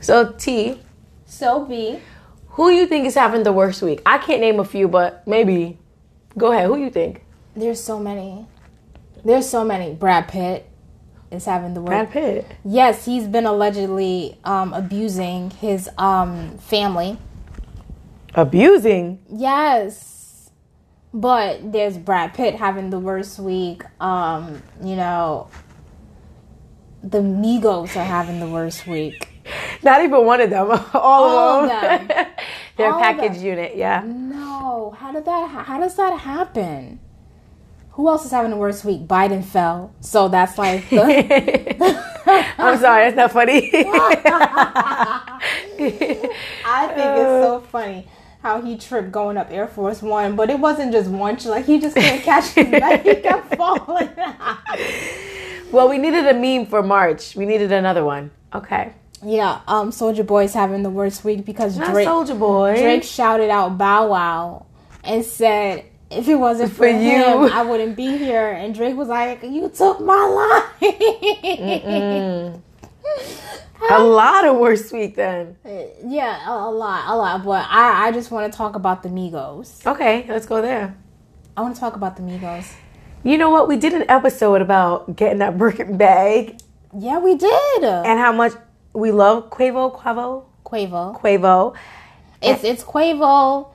So T, So B. who you think is having the worst week? I can't name a few, but maybe. Go ahead. Who you think? There's so many. There's so many. Brad Pitt is having the worst. Brad. Pitt. Yes, he's been allegedly um, abusing his um, family. Abusing. Yes. But there's Brad Pitt having the worst week. Um, you know, the Migos are having the worst week. Not even one of them. All, All of them. them. They're All package them. unit. Yeah. No, how did that? How does that happen? Who else is having the worst week? Biden fell, so that's like the, I'm sorry. That's not funny. I think it's so uh. funny how he tripped going up Air Force One, but it wasn't just one. Like he just couldn't catch his back. He kept falling. well, we needed a meme for March. We needed another one. Okay. Yeah, um, Soulja Boy's having the worst week because Not Drake Soulja Boy. Drake shouted out Bow Wow and said. If it wasn't for, For him, you. I wouldn't be here. And Drake was like, "You took my life." a lot of worst week then. Yeah, a, a lot, a lot. But I, I just want to talk about the Migos. Okay, let's go there. I want to talk about the Migos. You know what? We did an episode about getting that Birkin bag Yeah, we did. and how much we love Quavo, Quavo, Quavo. Quavo. It's it's Quavo,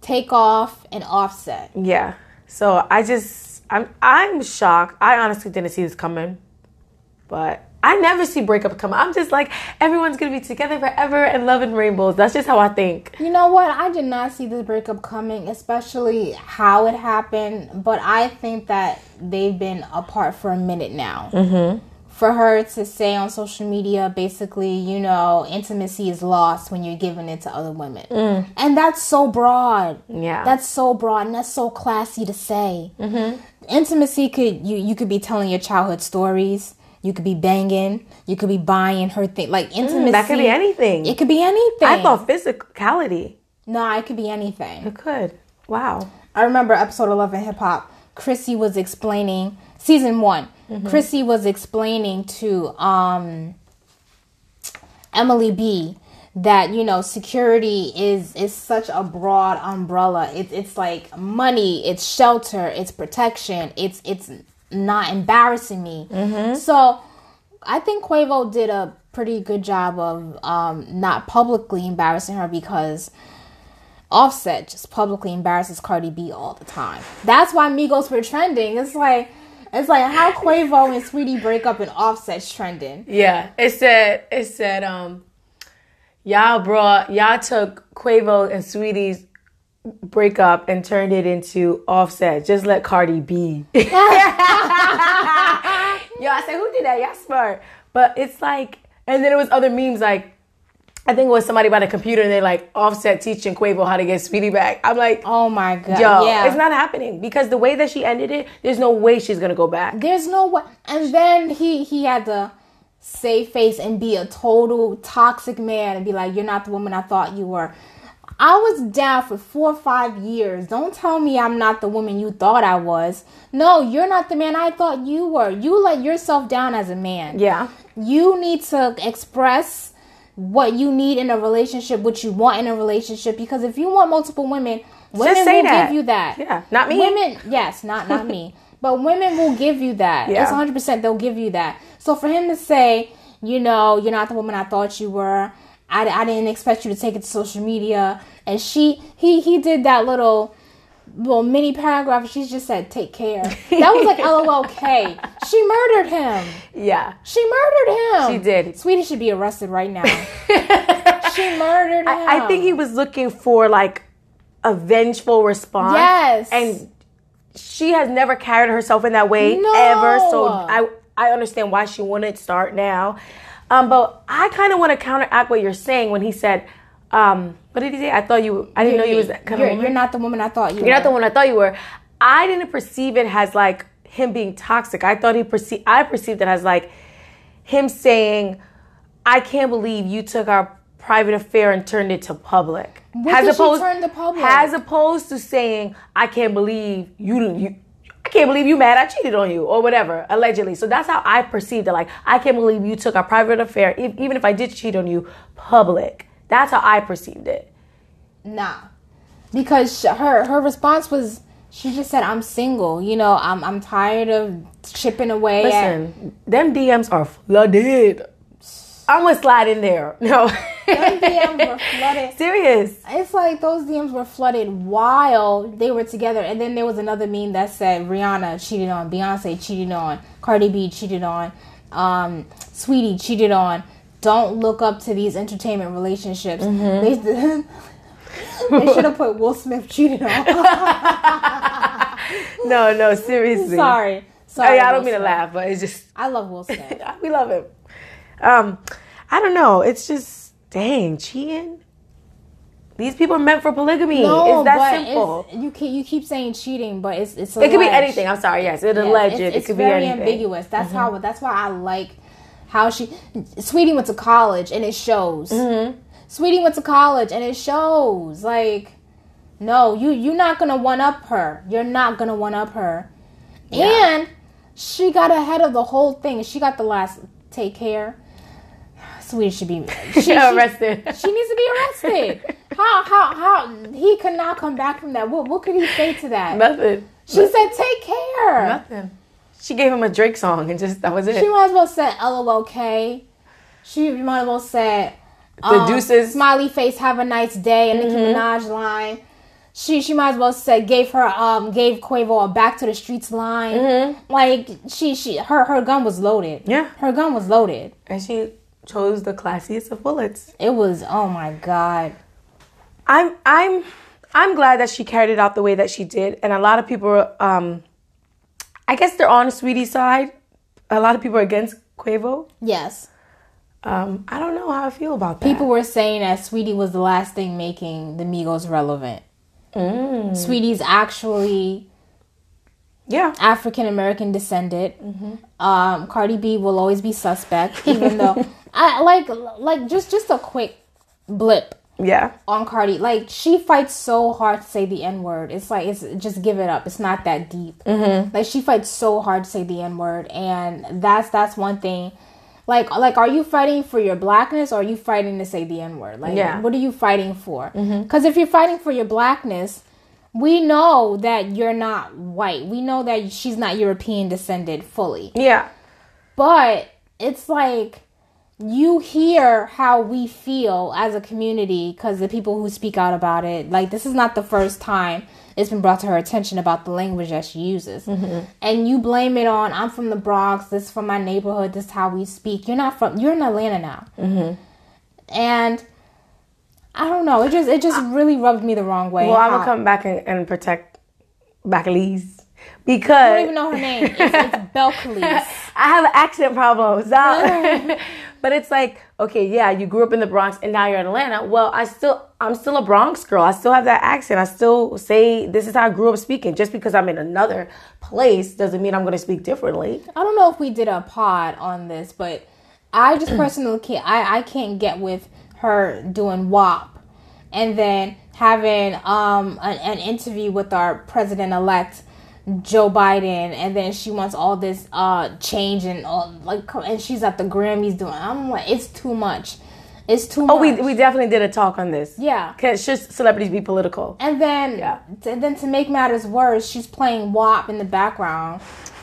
Takeoff, and Offset. Yeah. So I just I'm I'm shocked. I honestly didn't see this coming. But I never see breakup coming. I'm just like everyone's gonna be together forever and loving rainbows. That's just how I think. You know what? I did not see this breakup coming, especially how it happened. But I think that they've been apart for a minute now. Mm-hmm. For her to say on social media, basically, you know, intimacy is lost when you're giving it to other women, and that's so broad. Yeah. That's so broad and that's so classy to say. Mm-hmm. Intimacy could you you could be telling your childhood stories. You could be banging. You could be buying her thing. Like intimacy. Mm, that could be anything. It could be anything. I thought physicality. No, it could be anything. It could. Wow. I remember episode 11 hip hop. Chrissy was explaining season 1. Chrissy was explaining to um Emily B that you know security is is such a broad umbrella. It's it's like money, it's shelter, it's protection, it's it's not embarrassing me. So I think Quavo did a pretty good job of um, not publicly embarrassing her because Offset just publicly embarrasses Cardi B all the time. That's why Migos were trending. It's like it's like how Quavo and Sweetie break up and Offset's trending. Yeah. It said it said um y'all brought y'all took Quavo and Sweetie's breakup and turned it into offset. Just let Cardi be. Yo, I said, who did that? Y'all smart. But it's like, and then it was other memes like, I think it was somebody by the computer and they like offset teaching Quavo how to get Sweetie back. I'm like, Oh my god. yo, yeah. it's not happening because the way that she ended it, there's no way she's gonna go back. There's no way. And then he he had to save face and be a total toxic man and be like, "You're not the woman I thought you were." I was down for four or five years. Don't tell me I'm not the woman you thought I was. No, you're not the man I thought you were. You let yourself down as a man. Yeah. You need to express what you need in a relationship, what you want in a relationship. Because if you want multiple women, women will that. give you that. Yeah. Not me. Women, yes, not not me, but women will give you that. Yeah. It's 100. percent They'll give you that. So for him to say, you know, you're not the woman I thought you were. I, I didn't expect you to take it to social media, and she he he did that little little mini paragraph. She just said, "Take care." That was like LOLK. She murdered him. Yeah. She murdered him. She did. Sweetie should be arrested right now. she murdered him. I, I think he was looking for like a vengeful response. Yes. And she has never carried herself in that way No. ever. So I I understand why she wanted to start now. Um, but I kind of want to counteract what you're saying when he said, um, what did he say? I thought you I didn't know you was that kind you're, of woman. you're not the woman I thought you were. You're not the one I thought you were. I didn't perceive it as like him being toxic. I thought he perceived. I perceived it as like him saying, "I can't believe you took our private affair and turned it to public." What did she turn to public? As opposed to saying, "I can't believe you you I can't believe you mad I cheated on you or whatever, allegedly. So that's how I perceived it. Like, I can't believe you took our private affair, even if I did cheat on you, public. That's how I perceived it. Nah, because her her response was she just said I'm single. You know, I'm I'm tired of chipping away. at- Listen, them DMs are flooded. I'm gonna slide in there. No. Them DMs were flooded. Serious. It's like those DMs were flooded while they were together, and then there was another meme that said Rihanna cheated on, Beyonce cheated on, Cardi B cheated on, um, Sweetie cheated on. Don't look up to these entertainment relationships. They, they should have put Will Smith cheated on. No, no, seriously. Sorry, Oh, sorry. yeah, I don't Will mean to laugh, but it's just I love Will Smith. we love him. Um, I don't know. It's just dang cheating. These people are meant for polygamy. No, it's that but simple. it's- you keep you keep saying cheating, but it's it's it could be anything. I'm sorry. Yes, it's Yes, alleged. It's, it could very be anything. ambiguous. That's how. That's why I like how she. Sweetie went to college, and it shows. Mm-hmm. Sweetie went to college, and it shows. Like, no, you you're not gonna one up her. You're not gonna one up her. And she got ahead of the whole thing. She got the last take care. Sweetie should be she, she- Arrested. She needs to be arrested. How how how he could not come back from that? What what could he say to that? Nothing. She said, "Take care." Nothing. She gave him a Drake song and just that was it. She might as well said LOLK. She might as well said The deuces. Mm-hmm. smiley face. Have a nice day. And Nicki Minaj line. She she might as well said gave her um gave Quavo a back to the streets line. Like she she her her gun was loaded. Mm-hmm. Yeah. her gun was loaded. and she chose the classiest of bullets. It was oh my god. I'm I'm I'm glad that she carried it out the way that she did, and a lot of people, um, I guess they're on Sweetie's side. A lot of people are against Quavo. Yes, Um, I don't know how I feel about that. people were saying that Sweetie was the last thing making the Migos relevant. Mm. Sweetie's actually yeah, African American descended. Mm-hmm. Um, Cardi B will always be suspect, even though I like like just just a quick blip yeah, on Cardi. Like she fights so hard to say the N word. It's like it's just give it up. It's not that deep. Mm-hmm. Like she fights so hard to say the N word, and that's that's one thing. Like like are you fighting for your blackness or are you fighting to say the N word? Like Yeah. what are you fighting for? Because if you're fighting for your blackness. We know that you're not white. We know that she's not European descended fully. yeah, But it's like you hear how we feel as a community because the people who speak out about it, like this is not the first time it's been brought to her attention about the language that she uses. And you blame it on, I'm from the Bronx, this is from my neighborhood, this is how we speak. You're not from, you're in Atlanta now. And I don't know, it just, it just really rubbed me the wrong way. Well, I'm gonna come back and, and protect because I don't even know her name. It's, it's Belcalis. I have accent problems. Uh, but it's like, okay, yeah, you grew up in the Bronx and now you're in Atlanta. Well, I still, I'm still a Bronx girl. I still have that accent. I still say this is how I grew up speaking. Just because I'm in another place doesn't mean I'm going to speak differently. I don't know if we did a pod on this, but I just personally can't. I, I can't get with her doing WAP and then having um an, an interview with our president elect Joe Biden, and then she wants all this uh change and all like, and she's at the Grammys doing. I'm like, it's too much. It's too much Oh, much. we, we definitely did a talk on this. yeah. because should celebrities be political? And then, Yeah. and then to make matters worse, she's playing WAP in the background,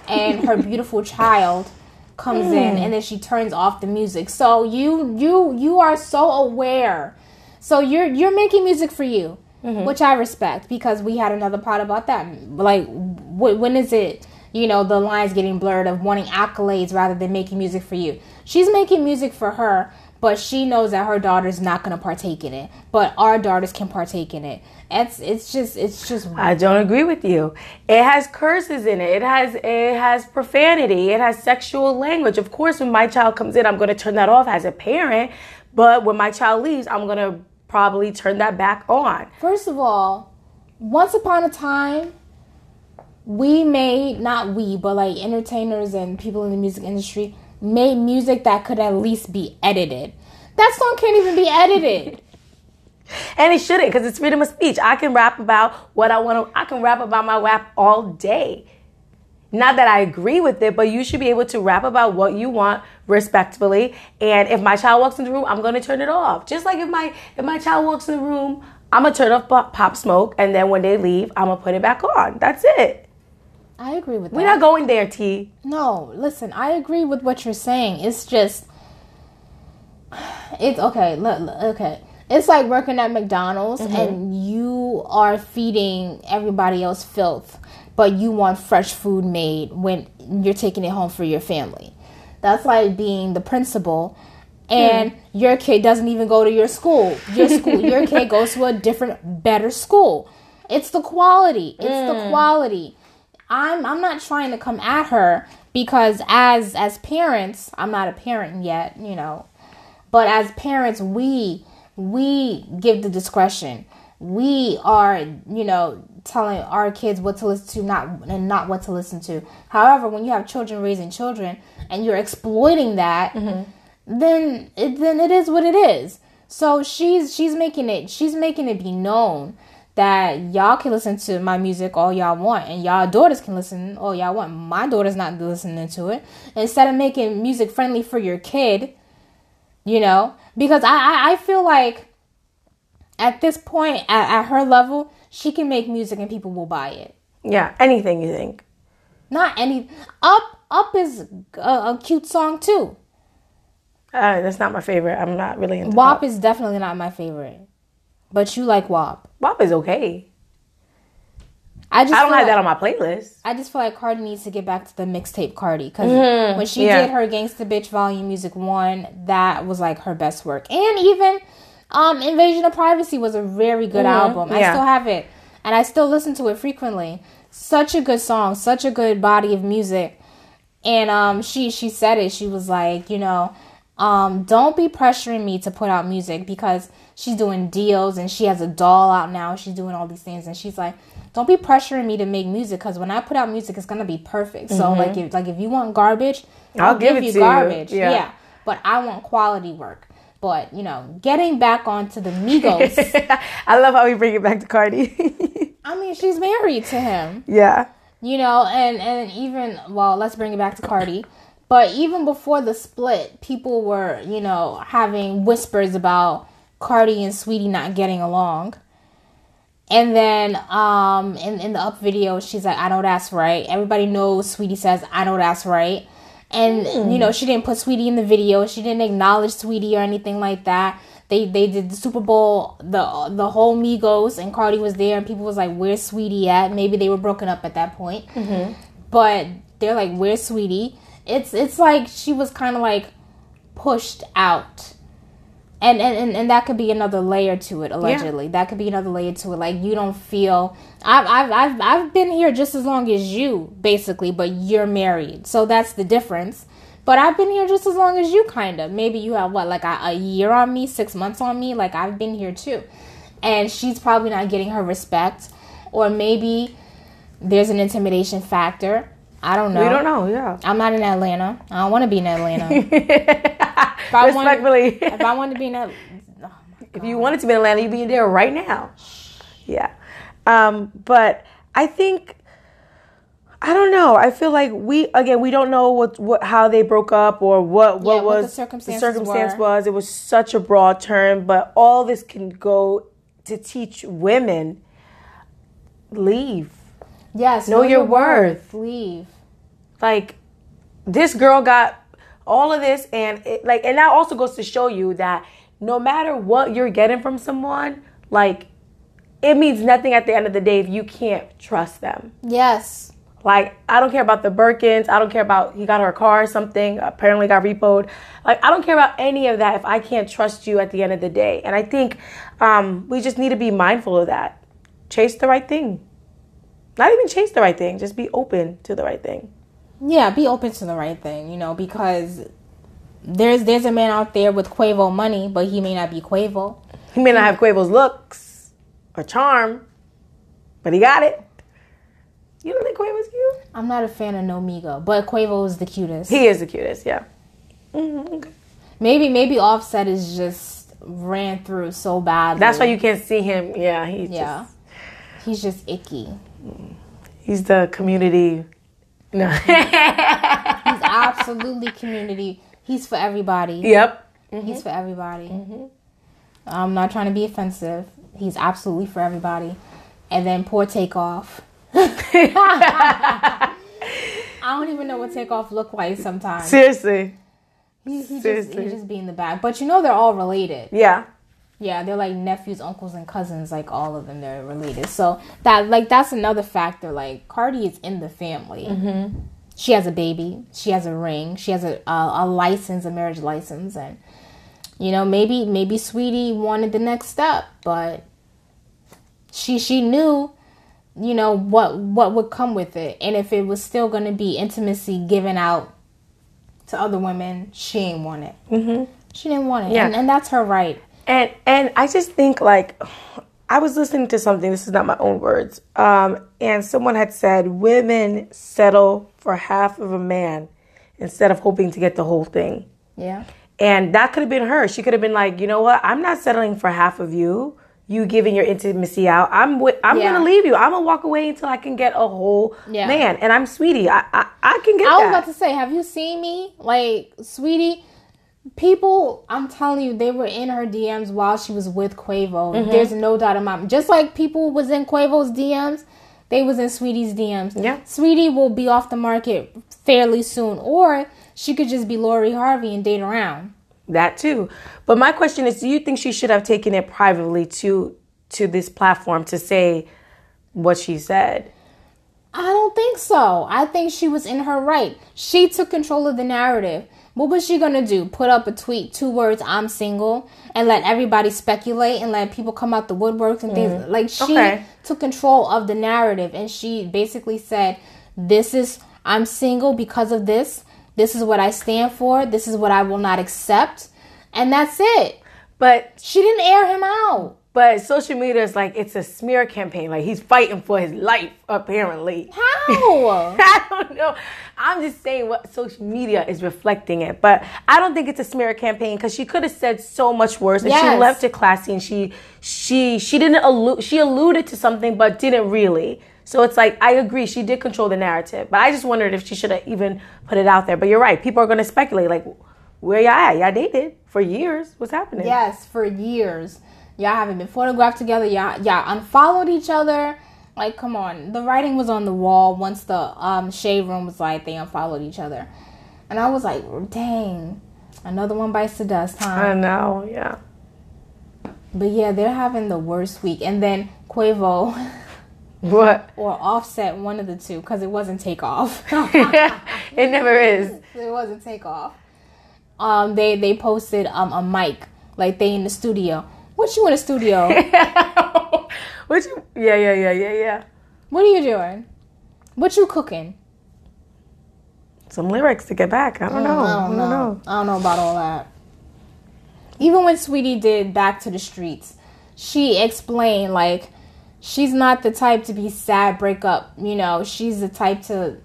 and her beautiful child comes in, and then she turns off the music. So you you you are so aware. So you're you're making music for you, Mm-hmm. which I respect because we had another part about that. Like, wh- when is it? You know, the lines getting blurred of wanting accolades rather than making music for you. She's making music for her, but she knows that her daughter's not going to partake in it. But our daughters can partake in it. It's it's just it's just I don't agree with you. It has curses in it. It has it has profanity. It has sexual language. Of course, when my child comes in, I'm going to turn that off as a parent. But when my child leaves, I'm going to probably turn that back on. first of all, once upon a time, we made not we but like entertainers and people in the music industry made music that could at least be edited. That song can't even be edited. And it shouldn't because it's freedom of speech. I can rap about what I want to. I can rap about my rap all day. Not that I agree with it, but you should be able to rap about what you want respectfully. And if my child walks in the room, I'm gonna turn it off. Just like if my if my child walks in the room, I'm gonna turn off Pop Smoke, and then when they leave, I'm gonna put it back on. That's it. I agree with that. We're not going there, T. No, listen, I agree with what you're saying. It's just, it's okay. Look, look, okay, it's like working at McDonald's mm-hmm. and you are feeding everybody else filth, but you want fresh food made when you're taking it home for your family. That's like being the principal. And hmm. your kid doesn't even go to your school. Your school, your kid goes to a different, better school. It's the quality. It's the hmm. quality. I'm I'm not trying to come at her because as as parents, I'm not a parent yet, you know. But as parents, we we give the discretion. We are, you know, telling our kids what to listen to, not and not what to listen to. However, when you have children raising children and you're exploiting that, mm-hmm. then it, then it is what it is. So she's she's making it she's making it be known that y'all can listen to my music all y'all want and y'all daughters can listen all y'all want. My daughter's not listening to it. Instead of making music friendly for your kid, you know, because I I, I feel like at this point at, at her level, she can make music and people will buy it. Yeah, anything you think. Not any up up is a, a cute song too. Uh, that's not my favorite. I'm not really into WAP is definitely not my favorite. But you like WAP. WAP is okay. I just I don't have that on my playlist. I just feel like Cardi needs to get back to the mixtape Cardi because when she Mm-hmm. yeah. did her Gangsta Bitch Volume Music One, that was like her best work. And even um, Invasion of Privacy was a very good album. I Mm-hmm. yeah. still have it, and I still listen to it frequently. Such a good song, such a good body of music. And um, she she said it. She was like, you know, um, don't be pressuring me to put out music because she's doing deals and she has a doll out now. She's doing all these things, and she's like, don't be pressuring me to make music because when I put out music, it's gonna be perfect. So like, if like if you want garbage, Mm-hmm. I'll I'll, give give, you to you. garbage. Yeah. Yeah. but I want quality work. But you know, getting back onto the Migos, I love how we bring it back to Cardi. I mean, she's married to him. yeah. you know and and even well let's bring it back to cardi but even before the split people were you know having whispers about cardi and sweetie not getting along and then um in, in the up video she's like i know that's right everybody knows sweetie says i know that's right and you know hmm. she didn't put sweetie in the video. She didn't acknowledge sweetie or anything like that. They they did the super bowl the the whole migos and cardi was there and people was like where's sweetie at? Maybe they were broken up at that point. Mm-hmm. But they're like where's sweetie? It's it's like she was kind of like pushed out and, and and that could be another layer to it allegedly. That could be another layer to it. Like you don't feel I've, I've i've i've been here just as long as you basically but you're married. So that's the difference. But i've been here just as long as you kind of maybe you have what like a, a year on me six months on me? Like i've been here too. And she's probably not getting her respect. Or maybe there's an intimidation factor i don't know We don't know. Yeah. i'm not in atlanta i don't want to be in atlanta if I wanted- Respectfully. if i want to be in atlanta If you wanted to be in Atlanta, you'd be in there right now. Yeah. Um, but I think I don't know. I feel like we again we don't know what what how they broke up or what what Yeah, what was the circumstances circumstance were. was. It was such a broad term, but all this can go to teach women leave. Yes, Know your worth. Leave. Like this girl got all of this and it, like and that also goes to show you that no matter what you're getting from someone like it means nothing at the end of the day if you can't trust them. Yes. like i don't care about the birkins. I don't care about he got her car or something apparently got repoed. Like i don't care about any of that if i can't trust you at the end of the day. And i think um, we just need to be mindful of that. Chase the right thing. Not even chase the right thing. Just be open to the right thing Yeah, be open to the right thing, you know, because there's there's a man out there with Quavo money, but he may not be Quavo. He may not have Quavo's looks or charm, but he got it. You don't think Quavo's cute? I'm not a fan of No Migo, but Quavo is the cutest. He is the cutest, yeah. Mhm, okay. maybe maybe Offset is just ran through so badly. That's why you can't see him. Yeah, he's Yeah. just He's just icky. he's the community No. He's absolutely community. He's for everybody. yep. He's mm-hmm. for everybody. Mm-hmm. I'm not trying to be offensive. He's absolutely for everybody. And then poor takeoff. I don't even know what takeoff look like sometimes. Seriously. He, he just seriously. he just be in the back. But you know they're all related. Yeah. Yeah, they're like nephews, uncles, and cousins. Like all of them, they're related. So that like that's another factor. Like Cardi is in the family. Mm-hmm. She has a baby. She has a ring. She has a, a a license, a marriage license, and you know maybe maybe Sweetie wanted the next step, but she she knew you know what what would come with it, and if it was still going to be intimacy given out to other women, she ain't want it. Mm-hmm. She didn't want it, Yeah. and, and that's her right. And and I just think like I was listening to something. This is not my own words. Um, and someone had said women settle for half of a man instead of hoping to get the whole thing. Yeah. And that could have been her. She could have been like, you know what? I'm not settling for half of you. You giving your intimacy out. I'm wi- I'm Yeah. gonna leave you. I'm gonna walk away until I can get a whole Yeah. man. And I'm sweetie. I I, I can get I was that. about to say, have you seen me? Like, sweetie, people, I'm telling you, they were in her DMs while she was with Quavo. Mm-hmm. There's no doubt in my mind. Just like people was in Quavo's DMs, they was in Sweetie's DMs. Yeah. Sweetie will be off the market fairly soon. Or she could just be Lori Harvey and date around. That too. But my question is, do you think she should have taken it privately to to this platform to say what she said? I don't think so. I think she was in her right. She took control of the narrative. What was she gonna do? Put up a tweet, two words, I'm single, and let everybody speculate and let people come out the woodworks and things mm. like she Okay. took control of the narrative and she basically said, This is I'm single because of this. This is what I stand for. This is what I will not accept. And that's it. But She didn't air him out. But social media is like it's a smear campaign. Like he's fighting for his life, apparently. How? I don't know. I'm just saying what social media is reflecting it. But I don't think it's a smear campaign because she could have said so much worse and she left it classy and she she she didn't allude she alluded to something but didn't really. So it's like I agree she did control the narrative, but I just wondered if she should have even put it out there. But you're right, people are going to speculate like where y'all at? Y'all dated for years. What's happening? Yes, for years. Y'all haven't been photographed together. Y'all, y'all unfollowed each other. Like, come on. The writing was on the wall once the um, shade room was like they unfollowed each other. And I was like, dang, another one bites the dust, huh? I know. Yeah. But yeah, they're having the worst week. And then Quavo What? or Offset, one of the two, because it wasn't Takeoff. it never is. it wasn't Takeoff. Um, they they posted um a mic like they in the studio. What you in the studio? what you? Yeah, yeah, yeah, yeah, yeah. what are you doing? What you cooking? Some lyrics to get back. I don't oh, know. I don't know. I don't know about all that. Even when Sweetie did Back to the Streets, she explained like she's not the type to be sad, break up. You know, she's the type to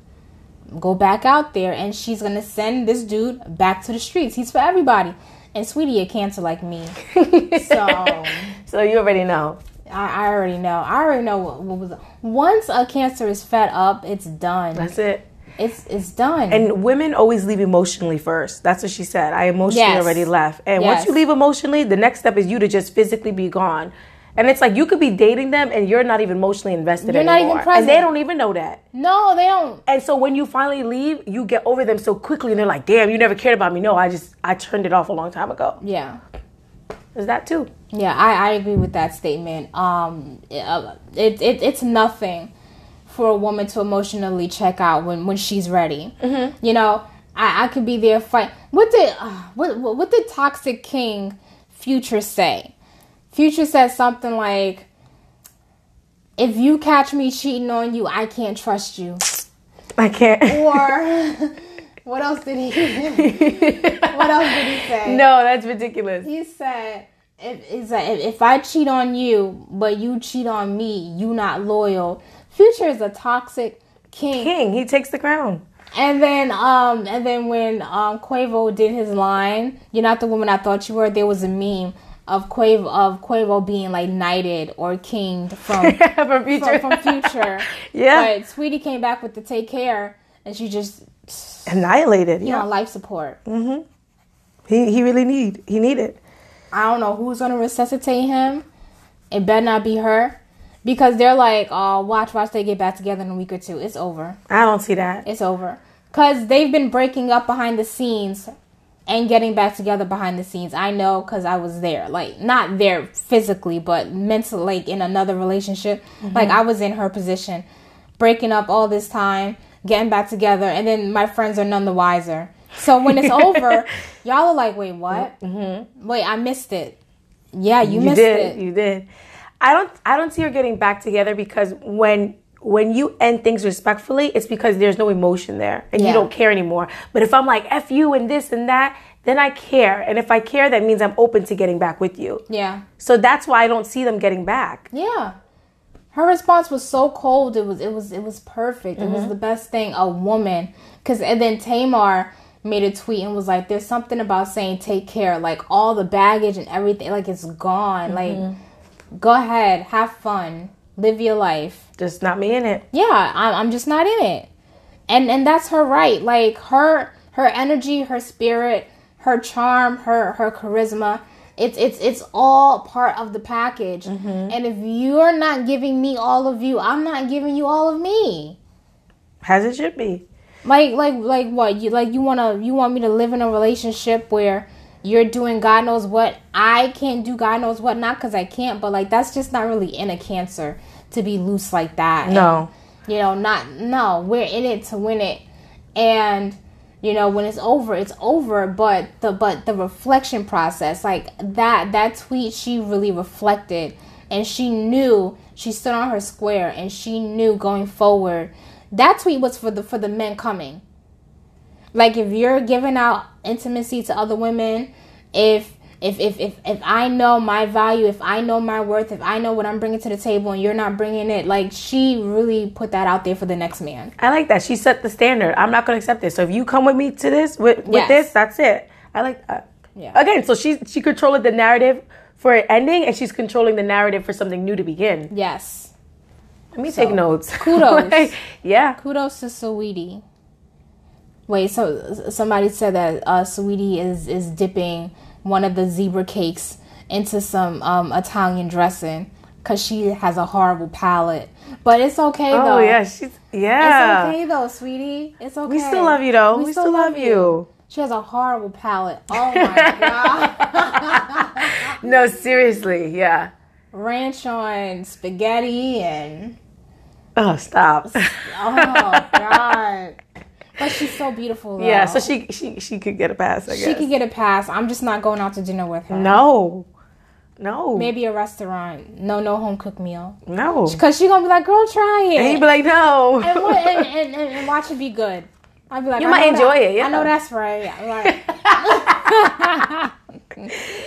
go back out there and she's gonna send this dude back to the streets. He's for everybody. And Sweetie a cancer like me. So So you already know. I, I already know. I already know what, what was once a cancer is fed up, it's done. That's it. It's it's done. And women always leave emotionally first. That's what she said. I emotionally Yes. already left. And once you leave emotionally, the next step is you to just physically be gone. And it's like you could be dating them and you're not even emotionally invested You're not even present. And they don't even know that. no, they don't. And so when you finally leave, you get over them so quickly and they're like, damn, you never cared about me. No, I just, I turned it off a long time ago. Yeah. Is that too. Yeah, I, I agree with that statement. Um, it, it, it it's nothing for a woman to emotionally check out when, when she's ready. Mm-hmm. You know, I, I could be there fight. What did uh, what, what what did Toxic King Future say? Future said something like, "If you catch me cheating on you, I can't trust you." I can't. Or what else did he? what else did he say? no, that's ridiculous. He said, if, said, if, if I cheat on you, but you cheat on me, you not loyal. Future is a toxic king. King, he takes the crown. And then, um, and then when um Quavo did his line, "You're not the woman I thought you were," there was a meme of Quavo of Quavo being like knighted or kinged from From future. from, from Future. Yeah. But Sweetie came back with the take care and she just Annihilated. you Yeah. know life support. Mhm. He he really need he needed. I don't know who's gonna resuscitate him. It better not be her. Because they're like, oh, watch, watch, they get back together in a week or two. It's over. I don't see that. It's over. Because they've been breaking up behind the scenes and getting back together behind the scenes. I know because I was there. Like, not there physically, but mentally, like in another relationship. Like, I was in her position, breaking up all this time, getting back together, and then my friends are none the wiser. So when it's over, y'all are like, wait, what? Mm-hmm. Wait, I missed it. Yeah, you, You missed did. it. You did. I don't I don't see her getting back together because when when you end things respectfully, it's because there's no emotion there and Yeah. you don't care anymore. But if I'm like F you and this and that, then I care. And if I care, that means I'm open to getting back with you. Yeah. So that's why I don't see them getting back. Yeah. Her response was so cold. It was it was it was perfect. It Mm-hmm. was the best thing a woman cuz and then Tamar made a tweet and was like there's something about saying take care like all the baggage and everything like it's gone. Mm-hmm. Like go ahead, have fun, live your life. Just not me in it. Yeah, I'm I'm just not in it. And and that's her right. Like her her energy, her spirit, her charm, her her charisma. It's it's it's all part of the package. Mm-hmm. And if you're not giving me all of you, I'm not giving you all of me. As it should be. Like like like what? You like you want to you want me to live in a relationship where you're doing God knows what. I can't do God knows what not cuz I can't, but like that's just not really in a cancer to be loose like that. No. You know, not no, we're in it to win it. And you know, when it's over, it's over, but the but the reflection process, like that that tweet she really reflected and she knew she stood on her square and she knew going forward. That tweet was for the for the men coming. Like if you're giving out intimacy to other women, if if if if if I know my value, if I know my worth, if I know what I'm bringing to the table, and you're not bringing it, like she really put that out there for the next man. I like that. She set the standard. I'm not going to accept this. So if you come with me to this, with, with Yes. this, that's it. I like that. Yeah. Again, so she she controlled the narrative for it ending, and she's controlling the narrative for something new to begin. Yes. Let me take notes. kudos. Like, yeah. Kudos to Sweetie. Wait, so somebody said that uh, Sweetie is is dipping one of the zebra cakes into some um, Italian dressing because she has a horrible palate. But it's okay though. Oh yeah, she's It's okay though, sweetie. It's okay. We still love you though. We, still, love you. She has a horrible palate. Oh my god. No, seriously, yeah. Ranch on spaghetti and Oh, stop. oh god. But she's so beautiful though. yeah, so she she she could get a pass. I she could get a pass. I'm just not going out to dinner with her. no, no, Maybe a restaurant. No, no home cooked meal. no. Cause she gonna be like, girl, try it. And he'd be like, no. and, and, and, and, and watch it be good. I'd be like, You might enjoy that- it, yeah. I know that's right. Right.